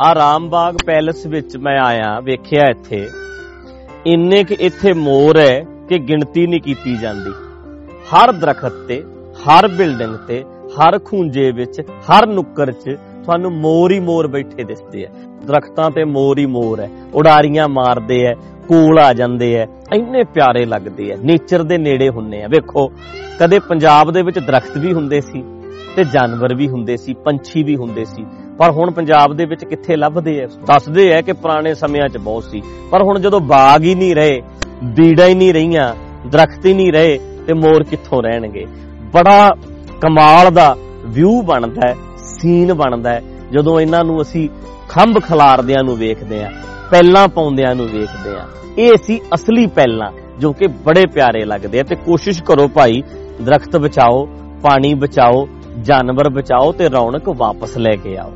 ਆ ਰਾਮਬਾਗ ਪੈਲਸ ਵਿੱਚ ਮੈਂ ਆਇਆ, ਵੇਖਿਆ ਇੱਥੇ। ਇੰਨੇ ਕਿ ਇੱਥੇ ਮੋਰ ਹੈ ਕਿ ਗਿਣਤੀ ਨਹੀਂ ਕੀਤੀ ਜਾਂਦੀ। ਹਰ ਦਰਖਤ ਤੇ, ਹਰ ਬਿਲਡਿੰਗ ਤੇ, ਹਰ ਖੂੰਜੇ ਵਿੱਚ, ਹਰ ਨੁੱਕਰ 'ਚ ਤੁਹਾਨੂੰ ਮੋਰ ਹੀ ਮੋਰ ਬੈਠੇ ਦਿਸਦੇ ਆ। ਦਰਖਤਾਂ ਤੇ ਮੋਰ ਹੀ ਮੋਰ ਹੈ, ਉਡਾਰੀਆਂ ਮਾਰਦੇ ਆ, ਕੋਲ ਆ ਜਾਂਦੇ ਆ, ਇੰਨੇ ਪਿਆਰੇ ਲੱਗਦੇ ਆ। ਨੇਚਰ ਦੇ ਨੇੜੇ ਹੁੰਨੇ ਆ। ਵੇਖੋ, ਕਦੇ ਪੰਜਾਬ ਦੇ ਵਿੱਚ ਦਰਖਤ ਵੀ ਹੁੰਦੇ ਸੀ ਤੇ ਜਾਨਵਰ ਵੀ ਹੁੰਦੇ ਸੀ, ਪੰਛੀ ਵੀ ਹੁੰਦੇ ਸੀ। ਪਰ ਹੁਣ ਪੰਜਾਬ ਦੇ ਵਿੱਚ ਕਿੱਥੇ ਲੱਭਦੇ ਆ ਦੱਸਦੇ ਆ ਕਿ ਪੁਰਾਣੇ ਸਮਿਆਂ 'ਚ ਬਹੁਤ ਸੀ। ਪਰ ਹੁਣ ਜਦੋਂ ਬਾਗ ਹੀ ਨਹੀਂ ਰਹੇ, ਬੀੜਾਂ ਹੀ ਨਹੀਂ ਰਹੀਆਂ, ਦਰਖਤ ਹੀ ਨਹੀਂ ਰਹੇ, ਤੇ ਮੋਰ ਕਿੱਥੋਂ ਰਹਿਣਗੇ? ਬੜਾ ਕਮਾਲ ਦਾ ਵਿਊ ਬਣਦਾ ਹੈ ਸੀਨ ਬਣਦਾ ਹੈ ਜਦੋਂ ਇਹਨਾਂ ਨੂੰ ਅਸੀਂ ਖੰਭ ਖਲਾਰਦਿਆਂ ਨੂੰ ਵੇਖਦੇ ਆ ਪਹਿਲਾਂ ਪਾਉਂਦਿਆਂ ਨੂੰ ਵੇਖਦੇ ਆ, ਇਹ ਸੀ ਅਸਲੀ ਪਹਿਲਾਂ ਜੋ ਕਿ ਬੜੇ ਪਿਆਰੇ ਲੱਗਦੇ ਆ। ਤੇ ਕੋਸ਼ਿਸ਼ ਕਰੋ ਭਾਈ, ਦਰਖਤ ਬਚਾਓ, ਪਾਣੀ ਬਚਾਓ, ਜਾਨਵਰ ਬਚਾਓ ਤੇ ਰੌਣਕ ਵਾਪਸ ਲੈ ਕੇ ਆਓ।